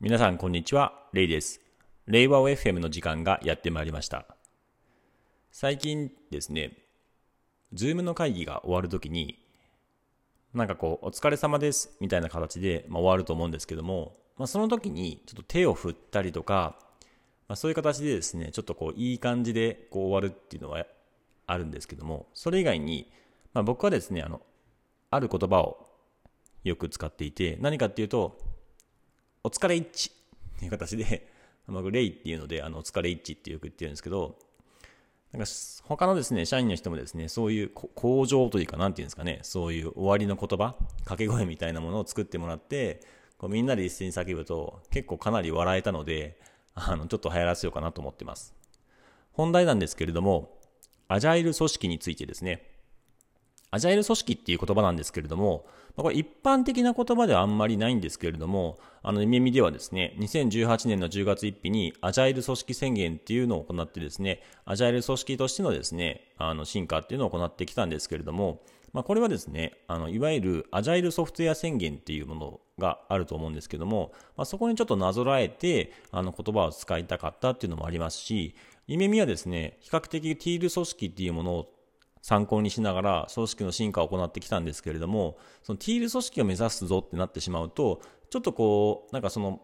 皆さんこんにちは、レイです。令和 FM の時間がやってまいりました。最近ですね、ズームの会議が終わるときに、なんかこう、お疲れ様ですみたいな形で、まあ、終わると思うんですけども、まあ、その時にちょっと手を振ったりとか、まあ、そういう形でですね、ちょっとこう、いい感じでこう終わるっていうのはあるんですけども、それ以外に、まあ、僕はですね、あの、ある言葉をよく使っていて、何かっていうと、お疲れ一致っていう形で、僕、レイっていうので、あの、お疲れ一致ってよく言ってるんですけど、なんか、他のですね、社員の人もですね、そういう向上というか、なんていうんですかね、そういう終わりの言葉、掛け声みたいなものを作ってもらって、こうみんなで一斉に叫ぶと、結構かなり笑えたので、あの、ちょっと流行らせようかなと思ってます。本題なんですけれども、アジャイル組織についてですね、アジャイル組織っていう言葉なんですけれども、これ一般的な言葉ではあんまりないんですけれども、あの、耳ではですね、2018年の10月1日にアジャイル組織宣言っていうのを行ってですね、アジャイル組織としてのですね、あの、進化っていうのを行ってきたんですけれども、まあ、これはですね、あの、いわゆるアジャイルソフトウェア宣言っていうものがあると思うんですけども、まあ、そこにちょっとなぞらえて、あの、言葉を使いたかったっていうのもありますし、夢見はですね、比較的ティール組織っていうものを参考にしながら組織の進化を行ってきたんですけれども、そのティール組織を目指すぞってなってしまうと、ちょっとこう、なんかその、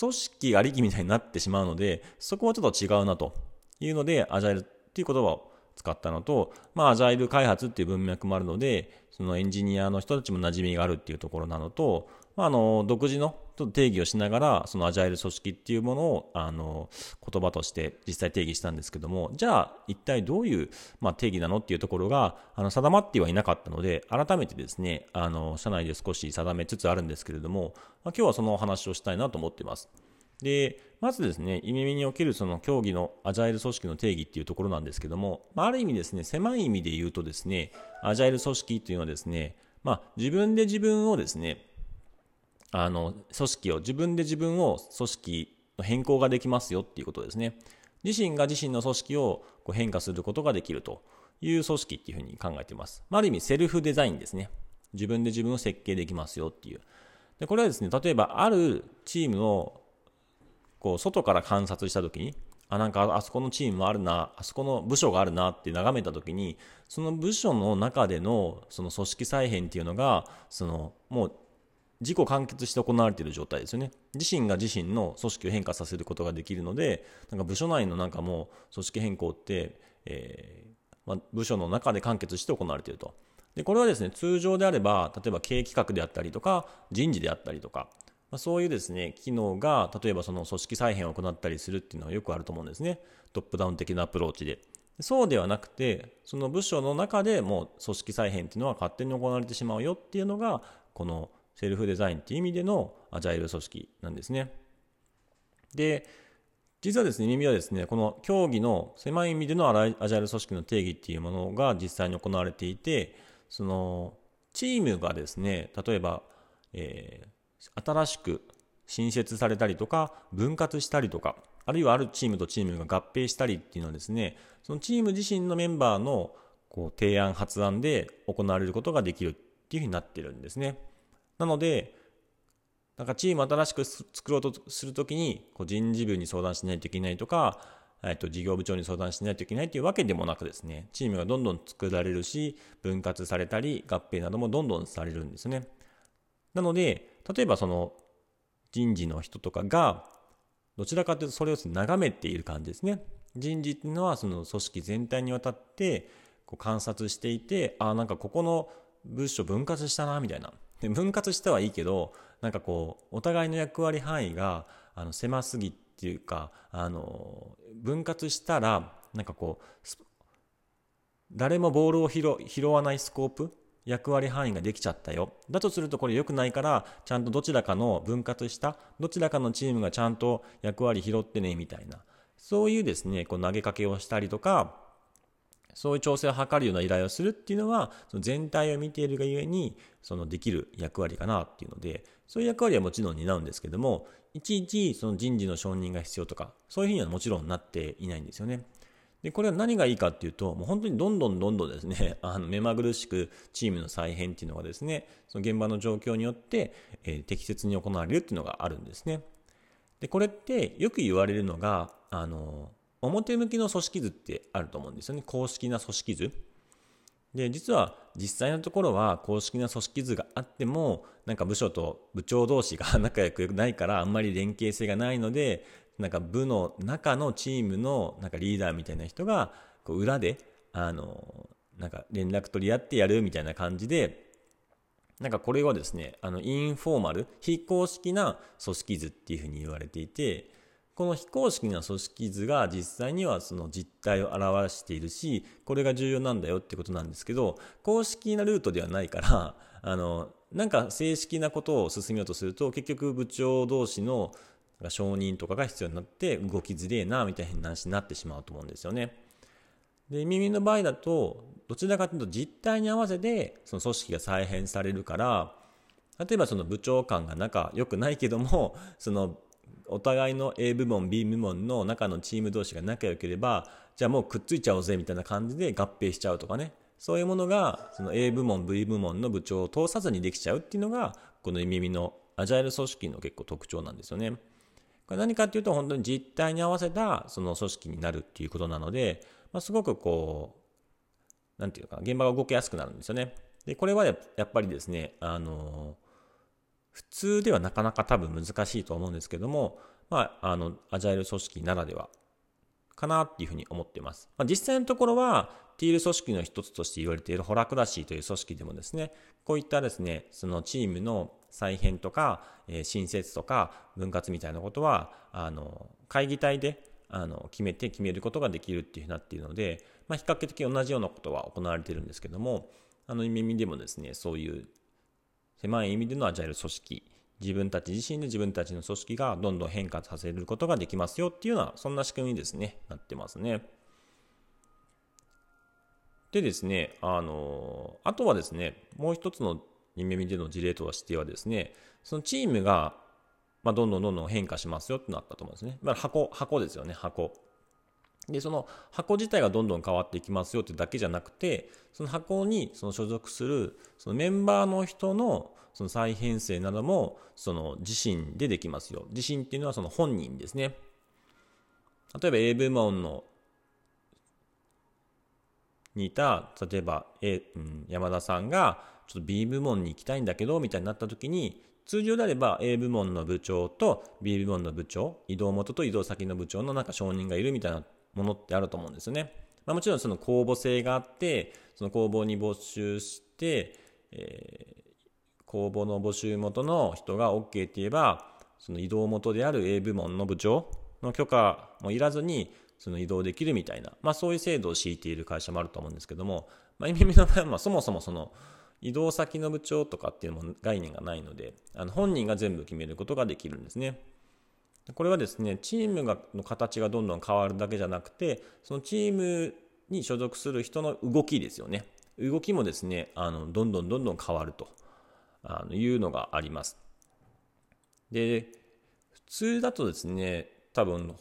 組織ありきみたいになってしまうので、そこはちょっと違うなというので、アジャイルっていう言葉を使ったのと、まあ、アジャイル開発っていう文脈もあるので、そのエンジニアの人たちも馴染みがあるっていうところなのと、まあ、あの、独自のと定義をしながら、そのアジャイル組織っていうものを、あの、言葉として実際定義したんですけども、じゃあ、一体どういう、まあ、定義なのっていうところが、あの、定まってはいなかったので、改めてですね、あの、社内で少し定めつつあるんですけれども、まあ、今日はそのお話をしたいなと思っています。で、まずですね、イメミにおけるその競技のアジャイル組織の定義っていうところなんですけども、まあ、る意味ですね、狭い意味で言うとですね、アジャイル組織っていうのはですね、まあ、自分で自分をですね、あの、組織を、自分で自分を組織の変更ができますよっていうことですね。自身が自身の組織をこう変化することができるという組織っていうふうに考えています。まあ、ある意味セルフデザインですね。自分で自分を設計できますよっていう。で、これはですね、例えばあるチームをこう外から観察したときに、あ、なんかあそこのチームもあるな、あそこの部署があるなって眺めたときに、その部署の中でのその組織再編っていうのが、そのもう自己完結して行われている状態ですよね。自身が自身の組織を変化させることができるので、なんか部署内のなんかもう組織変更って、えーまあ、部署の中で完結して行われていると。で、これはですね、通常であれば、例えば経営企画であったりとか、人事であったりとか、まあ、そういうですね、機能が、例えばその組織再編を行ったりするっていうのはよくあると思うんですね。トップダウン的なアプローチで。そうではなくて、その部署の中でもう組織再編っていうのは勝手に行われてしまうよっていうのが、このセルフデザインっていう意味でのアジャイル組織なんですね。で、実はですね、耳はですね、この競技の狭い意味でのアジャイル組織の定義っていうものが実際に行われていて、その、チームがですね、例えば、えー、新しく新設されたりとか、分割したりとか、あるいはあるチームとチームが合併したりっていうのはですね、そのチーム自身のメンバーのこう提案、発案で行われることができるっていうふうになってるんですね。なので、なんかチーム新しく作ろうとするときに、こう人事部に相談しないといけないとか、えっと、事業部長に相談しないといけないというわけでもなくですね、チームがどんどん作られるし、分割されたり、合併などもどんどんされるんですね。なので、例えばその人事の人とかが、どちらかというとそれを眺めている感じですね。人事っていうのはその組織全体にわたってこう観察していて、あ、なんかここの部署分割したな、みたいな。で分割してはいいけどなんかこうお互いの役割範囲があの狭すぎっていうかあの分割したらなんかこう誰もボールを拾わないスコープ役割範囲ができちゃったよ。だとするとこれ良くないから、ちゃんとどちらかの分割した、どちらかのチームがちゃんと役割拾ってね、みたいな。そういうですね、こう投げかけをしたりとか、そういう調整を図るような依頼をするっていうのは、その全体を見ているがゆえに、そのできる役割かなっていうので、そういう役割はもちろん担うんですけども、いちいちその人事の承認が必要とか、そういうふうにはもちろんなっていないんですよね。で、これは何がいいかっていうと、もう本当にどんどんどんどんですね、あの、目まぐるしくチームの再編っていうのがですね、その現場の状況によって、えー、適切に行われるっていうのがあるんですね。で、これってよく言われるのが、あの、表向きの組織図ってあると思うんですよね。公式な組織図。で、実は実際のところは公式な組織図があっても、なんか部署と部長同士が仲良くないからあんまり連携性がないので、なんか部の中のチームのなんかリーダーみたいな人がこう裏であのなんか連絡取り合ってやるみたいな感じでなんかこれはですねあのインフォーマル非公式な組織図っていうふうに言われていてこの非公式な組織図が実際にはその実態を表しているしこれが重要なんだよってことなんですけど公式なルートではないから あのなんか正式なことを進めようとすると結局部長同士の承認とかが必要になって動きづれえなみたいな話になってしまうと思うんですよね。で耳の場合だとどちらかというと実態に合わせてその組織が再編されるから例えばその部長間が仲良くないけどもそのお互いの A 部門 B 部門の中のチーム同士が仲良ければじゃあもうくっついちゃおうぜみたいな感じで合併しちゃうとかねそういうものがその A 部門 V 部門の部長を通さずにできちゃうっていうのがこの耳のアジャイル組織の結構特徴なんですよね。これ何かっていうと本当に実態に合わせたその組織になるっていうことなので、まあ、すごくこう、なんていうか、現場が動きやすくなるんですよね。で、これはやっぱりですね、あの、普通ではなかなか多分難しいと思うんですけども、まあ、あの、アジャイル組織ならではかなっていうふうに思っています。まあ、実際のところは、ティール組織の一つとして言われているホラクラシーという組織でもですね、こういったですね、そのチームの再編とか、えー、新設とか分割みたいなことは、あの、会議体であの決めて決めることができるっていうふうになっているので、まあ、比較的同じようなことは行われているんですけども、あの意味でもですね、そういう狭い意味でのアジャイル組織、自分たち自身で自分たちの組織がどんどん変化させることができますよっていうような、そんな仕組みですね、なってますね。でですね、あの、あとはですね、もう一つの2目での事例としてはですね、そのチームが、まあ、どんどんどんどん変化しますよってなったと思うんですね。まあ、箱、箱ですよね、箱。で、その箱自体がどんどん変わっていきますよってだけじゃなくて、その箱にその所属するそのメンバーの人のその再編成などもその自身でできますよ。自身っていうのはその本人ですね。例えば A 部門のにいた、例えば A、うん、山田さんがちょっと B 部門に行きたいんだけど、みたいになった時に、通常であれば A 部門の部長と B 部門の部長、移動元と移動先の部長のなんか承認がいるみたいなものってあると思うんですよね。まあ、もちろんその公募制があって、その公募に募集して、えー、公募の募集元の人が OK って言えば、その移動元である A 部門の部長の許可もいらずに、その移動できるみたいな、まあそういう制度を敷いている会社もあると思うんですけども、まあ、意味の場合はそもそもその移動先の部長とかっていうのも概念がないので、あの本人が全部決めることができるんですね。これはですね、チームがの形がどんどん変わるだけじゃなくて、そのチームに所属する人の動きですよね。動きもですね、あのどんどんどんどん変わるとあのいうのがあります。で、普通だとですね、多分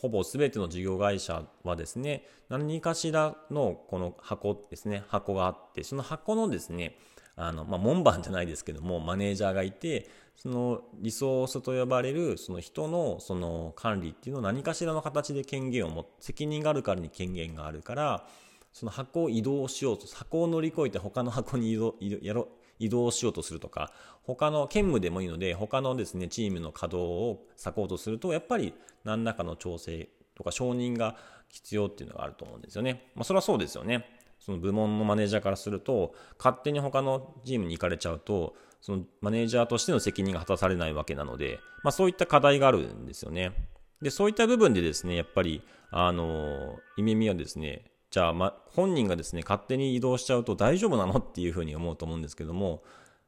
ほぼ全ての事業会社はですね、何かしらのこの箱ですね、箱があって、その箱のですね、あの、まあ、門番じゃないですけども、マネージャーがいて、そのリソースと呼ばれるその人のその管理っていうのを何かしらの形で権限を持って、責任があるからに権限があるから、その箱を移動しようと、箱を乗り越えて他の箱に移動、やろ移動しようとするとか、他の兼務でもいいので、他のですね、チームの稼働をサポートすると、やっぱり何らかの調整とか承認が必要っていうのがあると思うんですよね。まあ、それはそうですよね。その部門のマネージャーからすると、勝手に他のチームに行かれちゃうと、そのマネージャーとしての責任が果たされないわけなので、まあそういった課題があるんですよね。で、そういった部分でですね、やっぱり、あの、イメミはですね、じゃあ、ま、本人がですね、勝手に移動しちゃうと大丈夫なのっていうふうに思うと思うんですけども、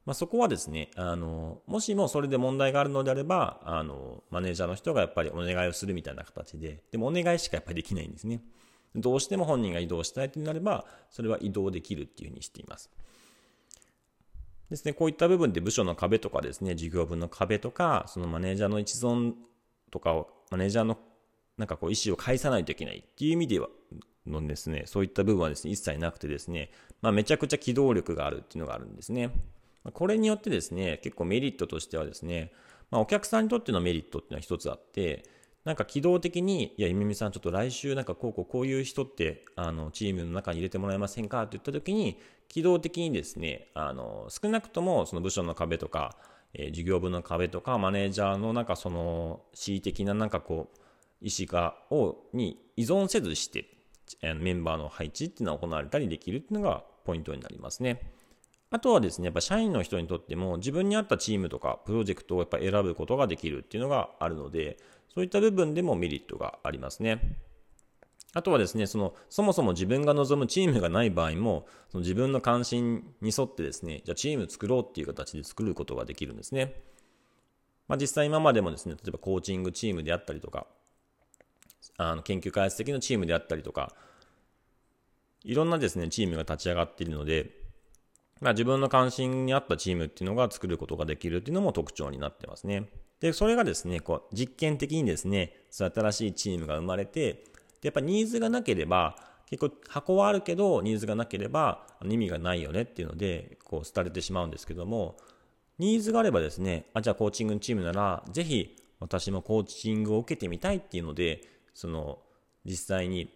まあ、そこはですね、あの、もしもそれで問題があるのであれば、あの、マネージャーの人がやっぱりお願いをするみたいな形で、でもお願いしかやっぱりできないんですね。どうしても本人が移動したいとなれば、それは移動できるっていうふうにしています。ですね、こういった部分で部署の壁とかですね、事業部の壁とか、そのマネージャーの一存とかを、マネージャーのなんかこう意思を返さないといけないっていう意味では、のですね、そういった部分はですね、一切なくてですね、まあ、めちゃくちゃ機動力があるっていうのがあるんですね。これによってですね、結構メリットとしてはですね、まあ、お客さんにとってのメリットっていうのは一つあって、なんか機動的に、いや、ゆめみさん、ちょっと来週、なんかこうこうこういう人って、あの、チームの中に入れてもらえませんかって言った時に、機動的にですね、あの、少なくとも、その部署の壁とか、えー、事業部の壁とか、マネージャーのなんかその、恣意的ななんかこう、意思が、を、に依存せずして、メンバーの配置っていうのは行われたりできるっていうのがポイントになりますね。あとはですね、やっぱ社員の人にとっても自分に合ったチームとかプロジェクトをやっぱ選ぶことができるっていうのがあるので、そういった部分でもメリットがありますね。あとはですね、その、そもそも自分が望むチームがない場合も、その自分の関心に沿ってですね、じゃあチーム作ろうっていう形で作ることができるんですね。まあ実際今までもですね、例えばコーチングチームであったりとか、あの研究開発的なチームであったりとか、いろんなですね、チームが立ち上がっているので、まあ、自分の関心に合ったチームっていうのが作ることができるっていうのも特徴になってますね。で、それがですね、こう、実験的にですね、新しいチームが生まれて、で、やっぱニーズがなければ、結構箱はあるけど、ニーズがなければ意味がないよねっていうので、こう、廃れてしまうんですけども、ニーズがあればですね、あ、じゃあコーチングチームなら、ぜひ私もコーチングを受けてみたいっていうので、その、実際に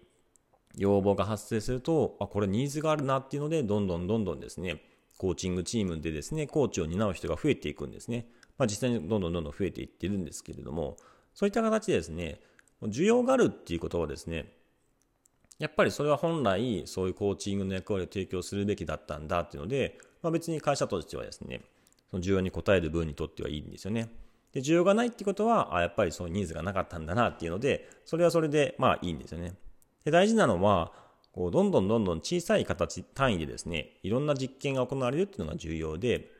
要望が発生すると、あ、これニーズがあるなっていうので、どんどんどんどんですね、コーチングチームでですね、コーチを担う人が増えていくんですね。まあ、実際にどんどんどんどん増えていってるんですけれども、そういった形でですね、需要があるっていうことはですね、やっぱりそれは本来そういうコーチングの役割を提供するべきだったんだっていうので、まあ、別に会社としてはですね、その需要に応える分にとってはいいんですよね。で、需要がないってことは、あ、やっぱりそういうニーズがなかったんだなっていうので、それはそれでまあいいんですよね。で、大事なのは、こうどんどんどんどん小さい形単位でですね、いろんな実験が行われるっていうのが重要で、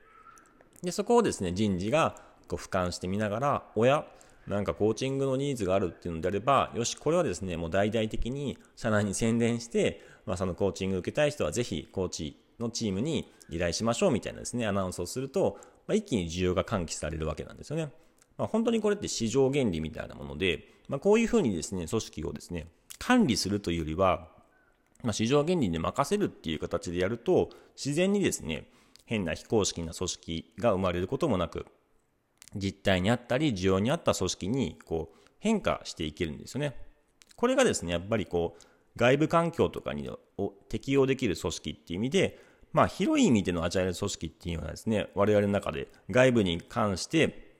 で、そこをですね、人事がこう俯瞰してみながら、おや、なんかコーチングのニーズがあるっていうのであれば、よし、これはですね、もう大々的に社内に宣伝して、まあ、そのコーチング受けたい人はぜひコーチのチームに依頼しましょうみたいなですね、アナウンスをすると、まあ、一気に需要が喚起されるわけなんですよね。まあ、本当にこれって市場原理みたいなもので、まあ、こういうふうにですね、組織をですね、管理するというよりは、まあ、市場原理で任せるっていう形でやると、自然にですね、変な非公式な組織が生まれることもなく、実態にあったり、需要にあった組織にこう変化していけるんですよね。これがですね、やっぱりこう、外部環境とかにを適用できる組織っていう意味で、まあ広い意味でのアジャイル組織っていうのはですね、我々の中で外部に関して、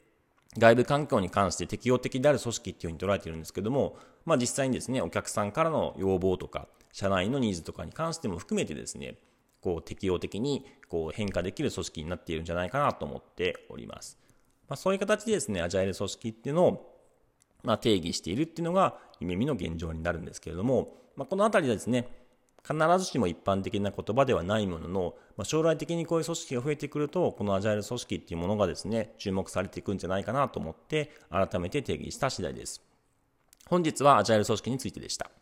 外部環境に関して適用的である組織っていうふうに捉えているんですけども、まあ実際にですね、お客さんからの要望とか、社内のニーズとかに関しても含めてですね、こう適応的にこう変化できる組織になっているんじゃないかなと思っております。まあ、そういう形でですね、アジャイル組織っていうのをまあ定義しているっていうのが夢見の現状になるんですけれども、まあ、このあたりでですね、必ずしも一般的な言葉ではないものの、まあ、将来的にこういう組織が増えてくると、このアジャイル組織っていうものがですね、注目されていくんじゃないかなと思って、改めて定義した次第です。本日はアジャイル組織についてでした。